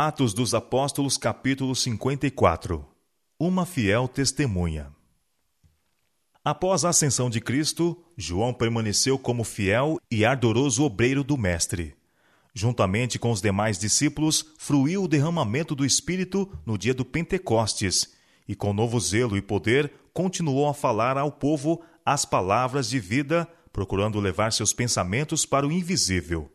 Atos dos Apóstolos, capítulo 54 Uma fiel testemunha. Após a ascensão de Cristo, João permaneceu como fiel e ardoroso obreiro do Mestre. Juntamente com os demais discípulos, fruiu o derramamento do Espírito no dia do Pentecostes, e com novo zelo e poder continuou a falar ao povo as palavras de vida, procurando levar seus pensamentos para o invisível.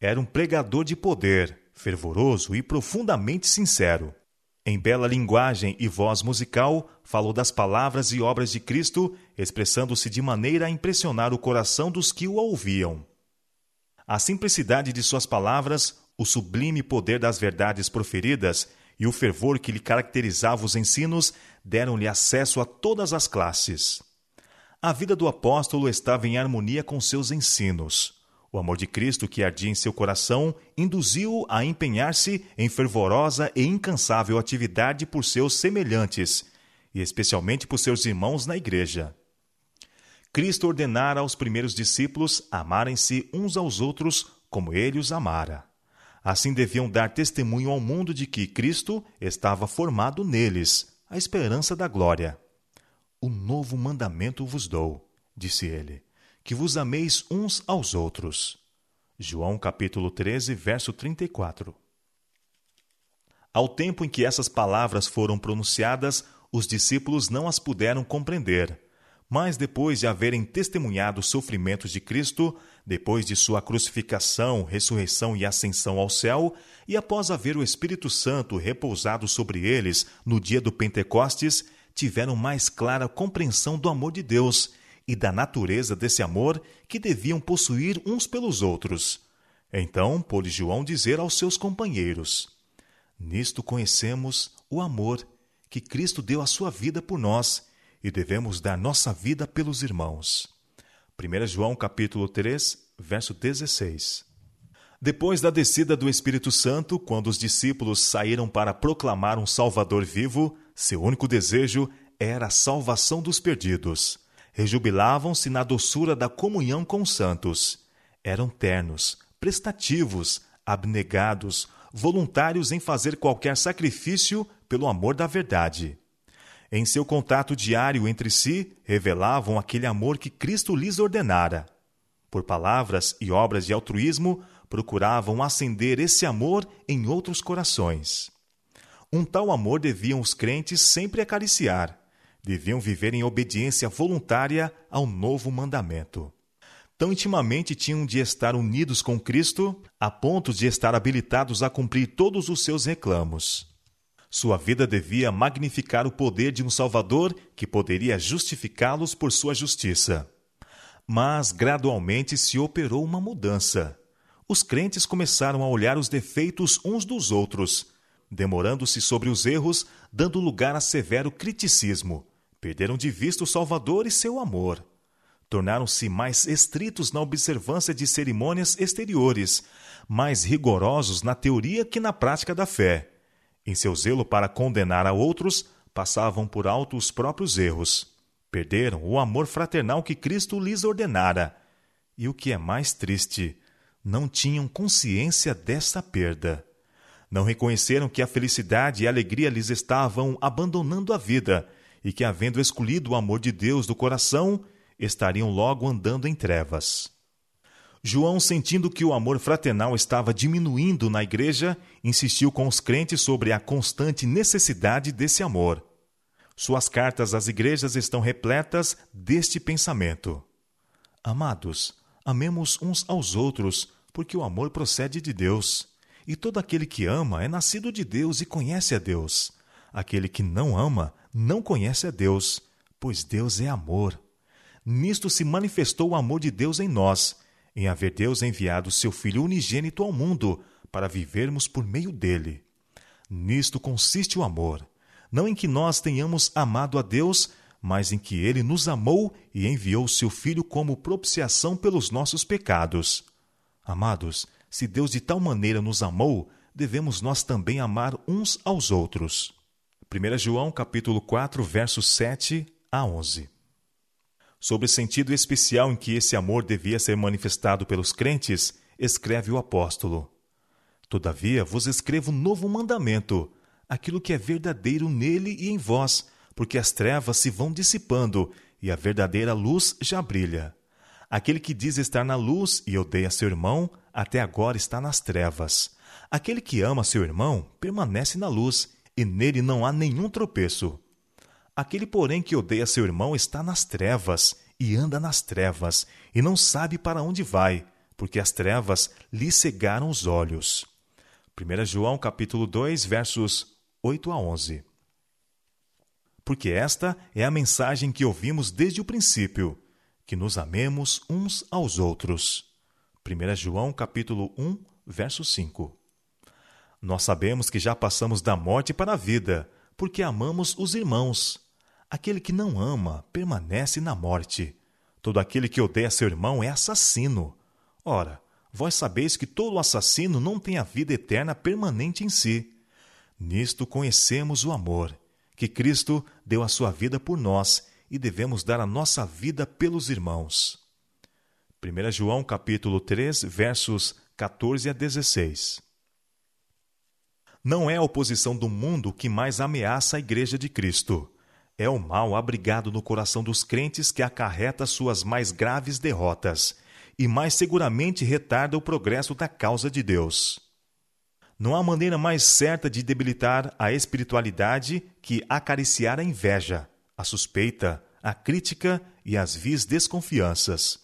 Era um pregador de poder, fervoroso e profundamente sincero. Em bela linguagem e voz musical, falou das palavras e obras de Cristo, expressando-se de maneira a impressionar o coração dos que o ouviam. A simplicidade de suas palavras, o sublime poder das verdades proferidas e o fervor que lhe caracterizava os ensinos deram-lhe acesso a todas as classes. A vida do apóstolo estava em harmonia com seus ensinos. O amor de Cristo que ardia em seu coração induziu-o a empenhar-se em fervorosa e incansável atividade por seus semelhantes, e especialmente por seus irmãos na igreja. Cristo ordenara aos primeiros discípulos amarem-se uns aos outros como ele os amara. Assim deviam dar testemunho ao mundo de que Cristo estava formado neles, a esperança da glória. O novo mandamento vos dou, disse ele que vos ameis uns aos outros. João capítulo 13, verso 34. Ao tempo em que essas palavras foram pronunciadas, os discípulos não as puderam compreender. Mas depois de haverem testemunhado os sofrimentos de Cristo, depois de sua crucificação, ressurreição e ascensão ao céu, e após haver o Espírito Santo repousado sobre eles no dia do Pentecostes, tiveram mais clara compreensão do amor de Deus e da natureza desse amor que deviam possuir uns pelos outros. Então pôde João dizer aos seus companheiros: Nisto conhecemos o amor que Cristo deu a sua vida por nós e devemos dar nossa vida pelos irmãos. 1 João capítulo 3, verso 16. Depois da descida do Espírito Santo, quando os discípulos saíram para proclamar um Salvador vivo, seu único desejo era a salvação dos perdidos rejubilavam-se na doçura da comunhão com os santos. Eram ternos, prestativos, abnegados, voluntários em fazer qualquer sacrifício pelo amor da verdade. Em seu contato diário entre si, revelavam aquele amor que Cristo lhes ordenara. Por palavras e obras de altruísmo, procuravam acender esse amor em outros corações. Um tal amor deviam os crentes sempre acariciar, deviam viver em obediência voluntária ao novo mandamento. Tão intimamente tinham de estar unidos com Cristo, a ponto de estar habilitados a cumprir todos os seus reclamos. Sua vida devia magnificar o poder de um Salvador que poderia justificá-los por sua justiça. Mas gradualmente se operou uma mudança. Os crentes começaram a olhar os defeitos uns dos outros, demorando-se sobre os erros, dando lugar a severo criticismo, Perderam de vista o Salvador e seu amor. Tornaram-se mais estritos na observância de cerimônias exteriores, mais rigorosos na teoria que na prática da fé. Em seu zelo para condenar a outros, passavam por alto os próprios erros. Perderam o amor fraternal que Cristo lhes ordenara. E o que é mais triste, não tinham consciência dessa perda. Não reconheceram que a felicidade e a alegria lhes estavam abandonando a vida e que, havendo escolhido o amor de Deus do coração, estariam logo andando em trevas. João, sentindo que o amor fraternal estava diminuindo na igreja, insistiu com os crentes sobre a constante necessidade desse amor. Suas cartas às igrejas estão repletas deste pensamento. Amados, amemos uns aos outros, porque o amor procede de Deus. E todo aquele que ama é nascido de Deus e conhece a Deus. Aquele que não ama não conhece a Deus, pois Deus é amor. Nisto se manifestou o amor de Deus em nós, em haver Deus enviado seu Filho unigênito ao mundo para vivermos por meio dele. Nisto consiste o amor, não em que nós tenhamos amado a Deus, mas em que ele nos amou e enviou seu Filho como propiciação pelos nossos pecados. Amados, se Deus de tal maneira nos amou, devemos nós também amar uns aos outros. 1 João capítulo 4, versos 7 a 11. Sobre o sentido especial em que esse amor devia ser manifestado pelos crentes, escreve o apóstolo: Todavia vos escrevo um novo mandamento, aquilo que é verdadeiro nele e em vós, porque as trevas se vão dissipando e a verdadeira luz já brilha. Aquele que diz estar na luz e odeia seu irmão, até agora está nas trevas. Aquele que ama seu irmão permanece na luz, e nele não há nenhum tropeço. Aquele, porém, que odeia seu irmão está nas trevas, e anda nas trevas, e não sabe para onde vai, porque as trevas lhe cegaram os olhos. 1 João capítulo 2, versos 8 a 11. Porque esta é a mensagem que ouvimos desde o princípio, que nos amemos uns aos outros. 1 João capítulo 1, verso 5. Nós sabemos que já passamos da morte para a vida, porque amamos os irmãos. Aquele que não ama permanece na morte. Todo aquele que odeia seu irmão é assassino. Ora, vós sabeis que todo assassino não tem a vida eterna permanente em si. Nisto conhecemos o amor, que Cristo deu a sua vida por nós e devemos dar a nossa vida pelos irmãos. 1 João capítulo 3, versos 14 a 16. Não é a oposição do mundo que mais ameaça a Igreja de Cristo. É o mal abrigado no coração dos crentes que acarreta suas mais graves derrotas e mais seguramente retarda o progresso da causa de Deus. Não há maneira mais certa de debilitar a espiritualidade que acariciar a inveja, a suspeita, a crítica e as vis desconfianças.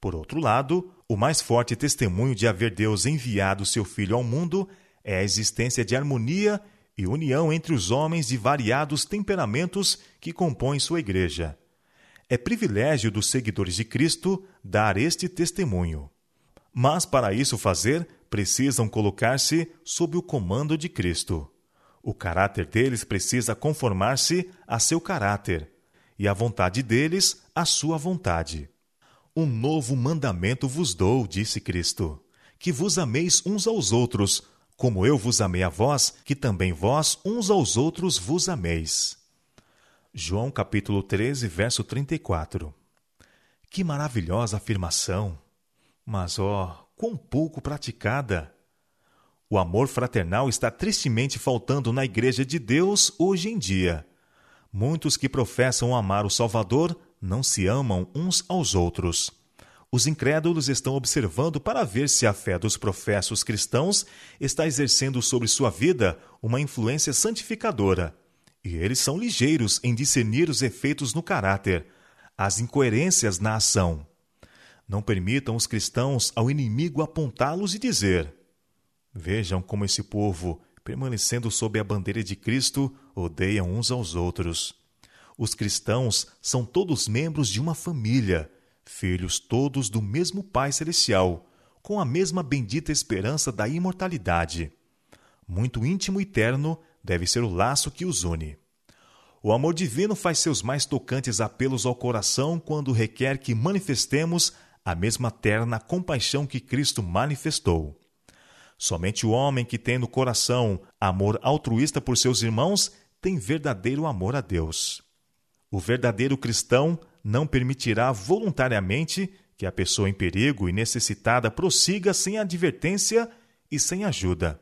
Por outro lado, o mais forte testemunho de haver Deus enviado seu Filho ao mundo é a existência de harmonia e união entre os homens de variados temperamentos que compõem sua Igreja. É privilégio dos seguidores de Cristo dar este testemunho. Mas para isso fazer, precisam colocar-se sob o comando de Cristo. O caráter deles precisa conformar-se a seu caráter, e a vontade deles a sua vontade. Um novo mandamento vos dou, disse Cristo, que vos ameis uns aos outros, como eu vos amei a vós, que também vós uns aos outros vos ameis. João capítulo 13, verso 34. Que maravilhosa afirmação! Mas, ó, oh, quão pouco praticada! O amor fraternal está tristemente faltando na Igreja de Deus hoje em dia. Muitos que professam amar o Salvador não se amam uns aos outros. Os incrédulos estão observando para ver se a fé dos professos cristãos está exercendo sobre sua vida uma influência santificadora. E eles são ligeiros em discernir os efeitos no caráter, as incoerências na ação. Não permitam os cristãos ao inimigo apontá-los e dizer: Vejam como esse povo permanecendo sob a bandeira de Cristo, odeiam uns aos outros. Os cristãos são todos membros de uma família, filhos todos do mesmo Pai Celestial, com a mesma bendita esperança da imortalidade. Muito íntimo e terno deve ser o laço que os une. O amor divino faz seus mais tocantes apelos ao coração quando requer que manifestemos a mesma terna compaixão que Cristo manifestou. Somente o homem que tem no coração amor altruísta por seus irmãos tem verdadeiro amor a Deus. O verdadeiro cristão não permitirá voluntariamente que a pessoa em perigo e necessitada prossiga sem advertência e sem ajuda.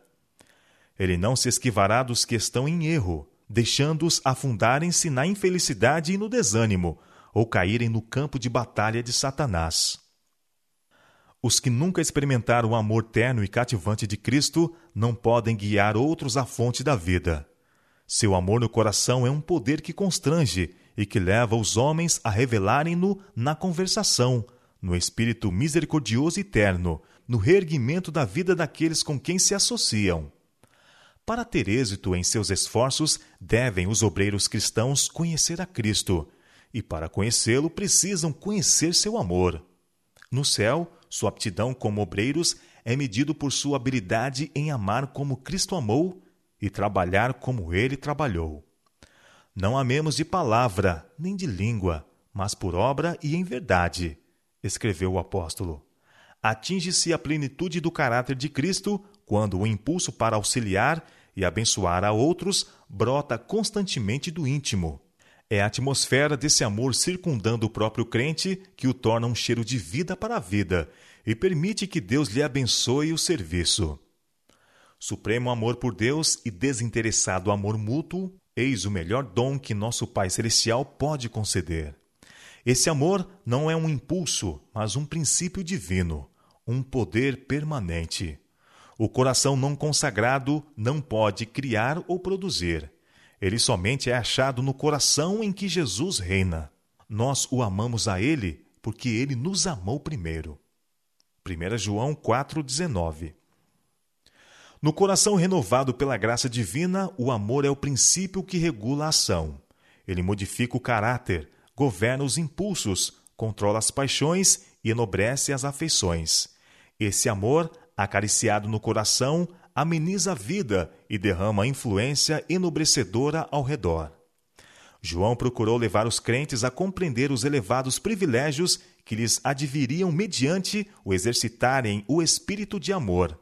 Ele não se esquivará dos que estão em erro, deixando-os afundarem-se na infelicidade e no desânimo, ou caírem no campo de batalha de Satanás. Os que nunca experimentaram o amor terno e cativante de Cristo não podem guiar outros à fonte da vida. Seu amor no coração é um poder que constrange e que leva os homens a revelarem-no na conversação, no espírito misericordioso e terno, no reerguimento da vida daqueles com quem se associam. Para ter êxito em seus esforços, devem os obreiros cristãos conhecer a Cristo, e para conhecê-lo precisam conhecer seu amor. No céu, sua aptidão como obreiros é medido por sua habilidade em amar como Cristo amou e trabalhar como ele trabalhou. Não amemos de palavra, nem de língua, mas por obra e em verdade, escreveu o apóstolo. Atinge-se a plenitude do caráter de Cristo quando o impulso para auxiliar e abençoar a outros brota constantemente do íntimo. É a atmosfera desse amor circundando o próprio crente que o torna um cheiro de vida para a vida e permite que Deus lhe abençoe o serviço. supremo amor por Deus e desinteressado amor mútuo, eis o melhor dom que nosso Pai Celestial pode conceder. Esse amor não é um impulso, mas um princípio divino, um poder permanente. O coração não consagrado não pode criar ou produzir. Ele somente é achado no coração em que Jesus reina. Nós o amamos a Ele porque Ele nos amou primeiro. 1 João 4,19 No coração renovado pela graça divina, o amor é o princípio que regula a ação. Ele modifica o caráter, governa os impulsos, controla as paixões e enobrece as afeições. Esse amor, acariciado no coração, ameniza a vida e derrama influência enobrecedora ao redor. João procurou levar os crentes a compreender os elevados privilégios que lhes adviriam mediante o exercitarem o espírito de amor.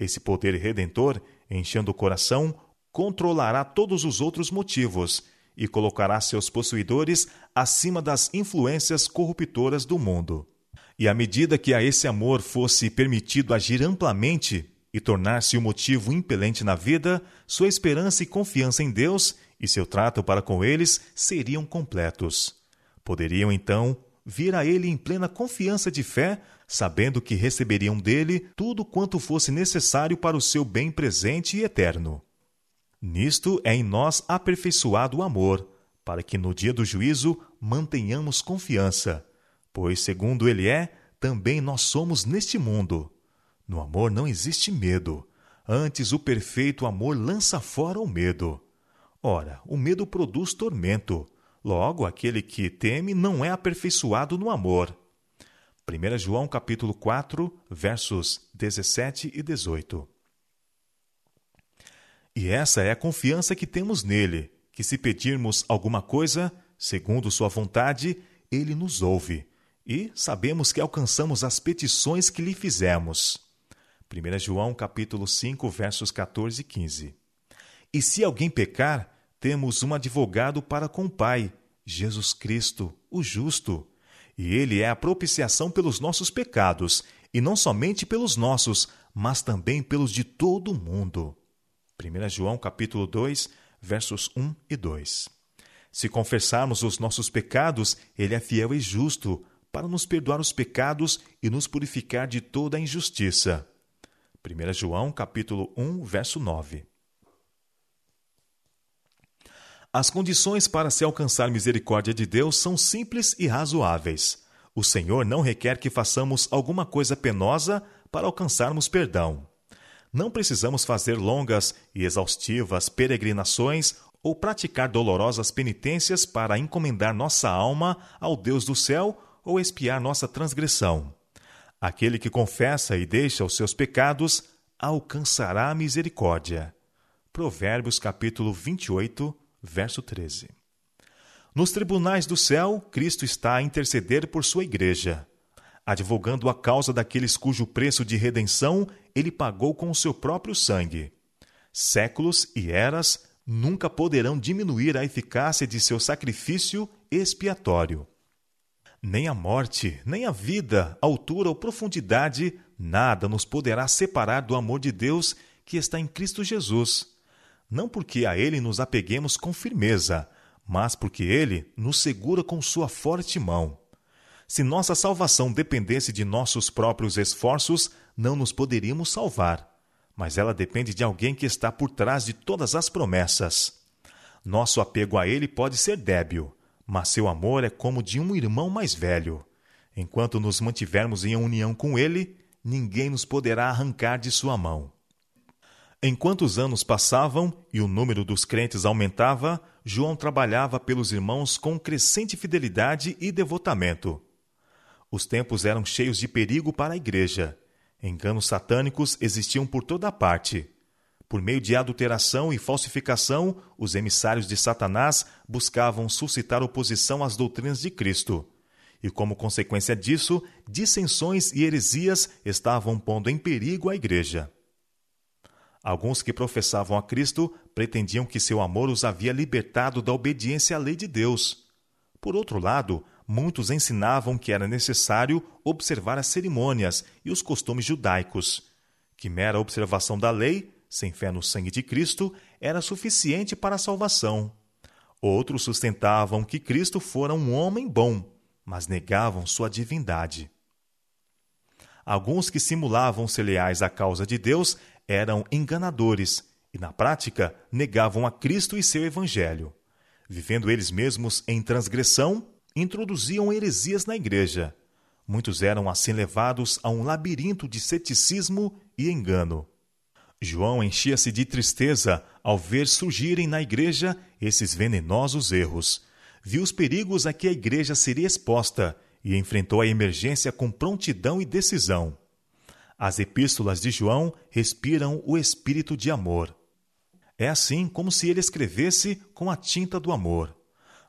Esse poder redentor, enchendo o coração, controlará todos os outros motivos e colocará seus possuidores acima das influências corruptoras do mundo. E à medida que a esse amor fosse permitido agir amplamente e tornar-se o motivo impelente na vida, sua esperança e confiança em Deus e seu trato para com eles seriam completos. Poderiam então vir a ele em plena confiança de fé, sabendo que receberiam dele tudo quanto fosse necessário para o seu bem presente e eterno. Nisto é em nós aperfeiçoado o amor, para que no dia do juízo mantenhamos confiança, pois, segundo ele é, também nós somos neste mundo. No amor não existe medo, antes o perfeito amor lança fora o medo. Ora, o medo produz tormento. Logo, aquele que teme não é aperfeiçoado no amor. 1 João capítulo 4, versos 17 e 18. E essa é a confiança que temos nele, que se pedirmos alguma coisa, segundo sua vontade, ele nos ouve, e sabemos que alcançamos as petições que lhe fizemos. 1 João capítulo 5, versos 14 e 15. E se alguém pecar, temos um advogado para com o Pai, Jesus Cristo, o justo. E ele é a propiciação pelos nossos pecados, e não somente pelos nossos, mas também pelos de todo o mundo. 1 João capítulo 2, versos 1 e 2. Se confessarmos os nossos pecados, ele é fiel e justo para nos perdoar os pecados e nos purificar de toda a injustiça. 1 João capítulo 1, verso 9. As condições para se alcançar misericórdia de Deus são simples e razoáveis. O Senhor não requer que façamos alguma coisa penosa para alcançarmos perdão. Não precisamos fazer longas e exaustivas peregrinações ou praticar dolorosas penitências para encomendar nossa alma ao Deus do céu ou expiar nossa transgressão. Aquele que confessa e deixa os seus pecados alcançará a misericórdia. Provérbios capítulo 28, verso 13. Nos tribunais do céu, Cristo está a interceder por sua igreja, advogando a causa daqueles cujo preço de redenção ele pagou com o seu próprio sangue. Séculos e eras nunca poderão diminuir a eficácia de seu sacrifício expiatório. Nem a morte, nem a vida, altura ou profundidade, nada nos poderá separar do amor de Deus que está em Cristo Jesus. Não porque a Ele nos apeguemos com firmeza, mas porque Ele nos segura com Sua forte mão. Se nossa salvação dependesse de nossos próprios esforços, não nos poderíamos salvar. Mas ela depende de alguém que está por trás de todas as promessas. Nosso apego a Ele pode ser débil, mas seu amor é como de um irmão mais velho. Enquanto nos mantivermos em união com ele, ninguém nos poderá arrancar de sua mão. Enquanto os anos passavam e o número dos crentes aumentava, João trabalhava pelos irmãos com crescente fidelidade e devotamento. Os tempos eram cheios de perigo para a igreja. Enganos satânicos existiam por toda parte. Por meio de adulteração e falsificação, os emissários de Satanás buscavam suscitar oposição às doutrinas de Cristo. E, como consequência disso, dissensões e heresias estavam pondo em perigo a igreja. Alguns que professavam a Cristo pretendiam que seu amor os havia libertado da obediência à lei de Deus. Por outro lado, muitos ensinavam que era necessário observar as cerimônias e os costumes judaicos, que mera observação da lei sem fé no sangue de Cristo, era suficiente para a salvação. Outros sustentavam que Cristo fora um homem bom, mas negavam sua divindade. Alguns que simulavam ser leais à causa de Deus eram enganadores e, na prática, negavam a Cristo e seu Evangelho. Vivendo eles mesmos em transgressão, introduziam heresias na igreja. Muitos eram assim levados a um labirinto de ceticismo e engano. João enchia-se de tristeza ao ver surgirem na igreja esses venenosos erros. Viu os perigos a que a igreja seria exposta e enfrentou a emergência com prontidão e decisão. As epístolas de João respiram o espírito de amor. É assim como se ele escrevesse com a tinta do amor.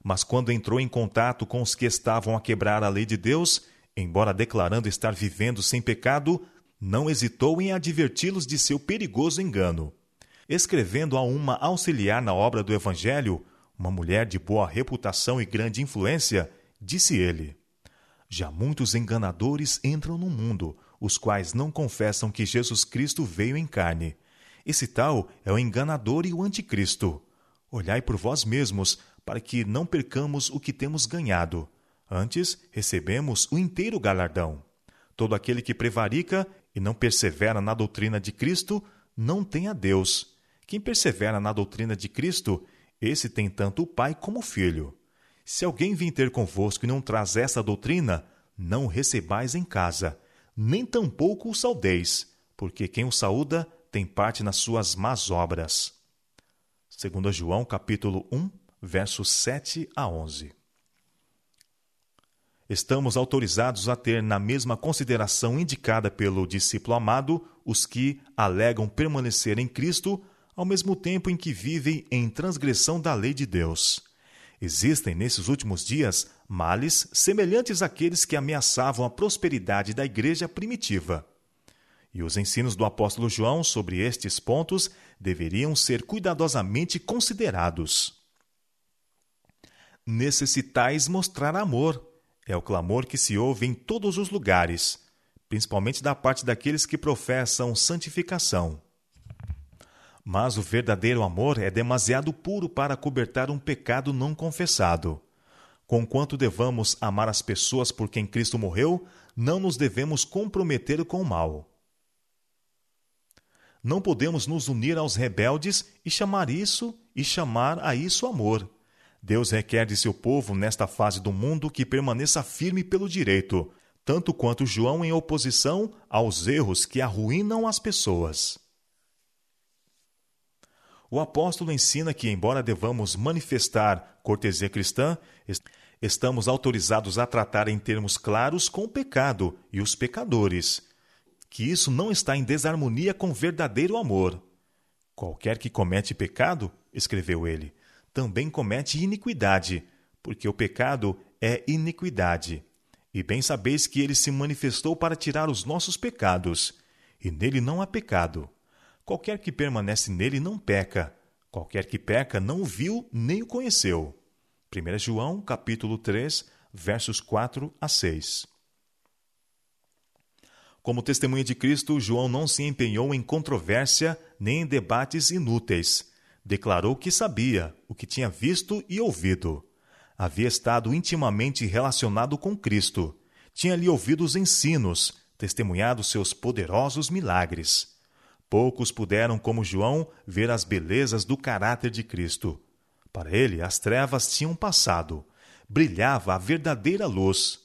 Mas quando entrou em contato com os que estavam a quebrar a lei de Deus, embora declarando estar vivendo sem pecado, não hesitou em adverti-los de seu perigoso engano. Escrevendo a uma auxiliar na obra do Evangelho, uma mulher de boa reputação e grande influência, disse ele: Já muitos enganadores entram no mundo, os quais não confessam que Jesus Cristo veio em carne. Esse tal é o enganador e o anticristo. Olhai por vós mesmos, para que não percamos o que temos ganhado. Antes, recebemos o inteiro galardão. Todo aquele que prevarica e não persevera na doutrina de Cristo, não tem a Deus. Quem persevera na doutrina de Cristo, esse tem tanto o Pai como o Filho. Se alguém vir ter convosco e não traz essa doutrina, não recebais em casa, nem tampouco o saudeis, porque quem o saúda tem parte nas suas más obras. Segundo João, capítulo 1, versos 7 a 11. Estamos autorizados a ter na mesma consideração indicada pelo discípulo amado os que alegam permanecer em Cristo ao mesmo tempo em que vivem em transgressão da lei de Deus. Existem nesses últimos dias males semelhantes àqueles que ameaçavam a prosperidade da igreja primitiva. E os ensinos do apóstolo João sobre estes pontos deveriam ser cuidadosamente considerados. Necessitais mostrar amor. É o clamor que se ouve em todos os lugares, principalmente da parte daqueles que professam santificação. Mas o verdadeiro amor é demasiado puro para cobertar um pecado não confessado. Conquanto devamos amar as pessoas por quem Cristo morreu, não nos devemos comprometer com o mal. Não podemos nos unir aos rebeldes e chamar isso e chamar a isso amor. Deus requer de seu povo nesta fase do mundo que permaneça firme pelo direito, tanto quanto João em oposição aos erros que arruinam as pessoas. O apóstolo ensina que, embora devamos manifestar cortesia cristã, estamos autorizados a tratar em termos claros com o pecado e os pecadores que isso não está em desarmonia com verdadeiro amor. Qualquer que comete pecado, escreveu ele, também comete iniquidade, porque o pecado é iniquidade. E bem sabeis que ele se manifestou para tirar os nossos pecados, e nele não há pecado. Qualquer que permanece nele não peca. Qualquer que peca não o viu nem o conheceu. 1 João, capítulo 3, versos 4 a 6. Como testemunha de Cristo, João não se empenhou em controvérsia nem em debates inúteis. Declarou que sabia, o que tinha visto e ouvido. Havia estado intimamente relacionado com Cristo. Tinha lhe ouvido os ensinos, testemunhado seus poderosos milagres. Poucos puderam, como João, ver as belezas do caráter de Cristo. Para ele, as trevas tinham passado. Brilhava a verdadeira luz.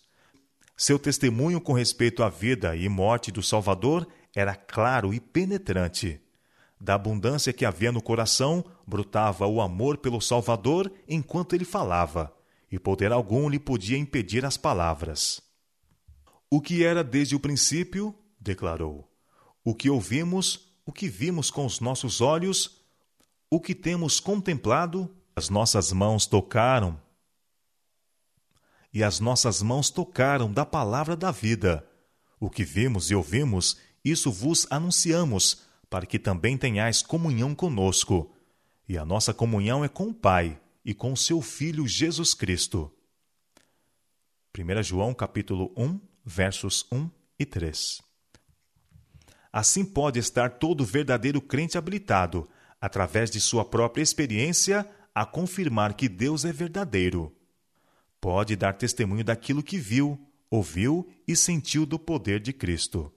Seu testemunho com respeito à vida e morte do Salvador era claro e penetrante. Da abundância que havia no coração, brotava o amor pelo Salvador enquanto ele falava, e poder algum lhe podia impedir as palavras. O que era desde o princípio, declarou. O que ouvimos, o que vimos com os nossos olhos, o que temos contemplado, as nossas mãos tocaram e as nossas mãos tocaram da palavra da vida. O que vimos e ouvimos, isso vos anunciamos, para que também tenhais comunhão conosco. E a nossa comunhão é com o Pai e com seu Filho Jesus Cristo. 1 João capítulo 1, versos 1 e 3. Assim pode estar todo verdadeiro crente habilitado, através de sua própria experiência, a confirmar que Deus é verdadeiro. Pode dar testemunho daquilo que viu, ouviu e sentiu do poder de Cristo.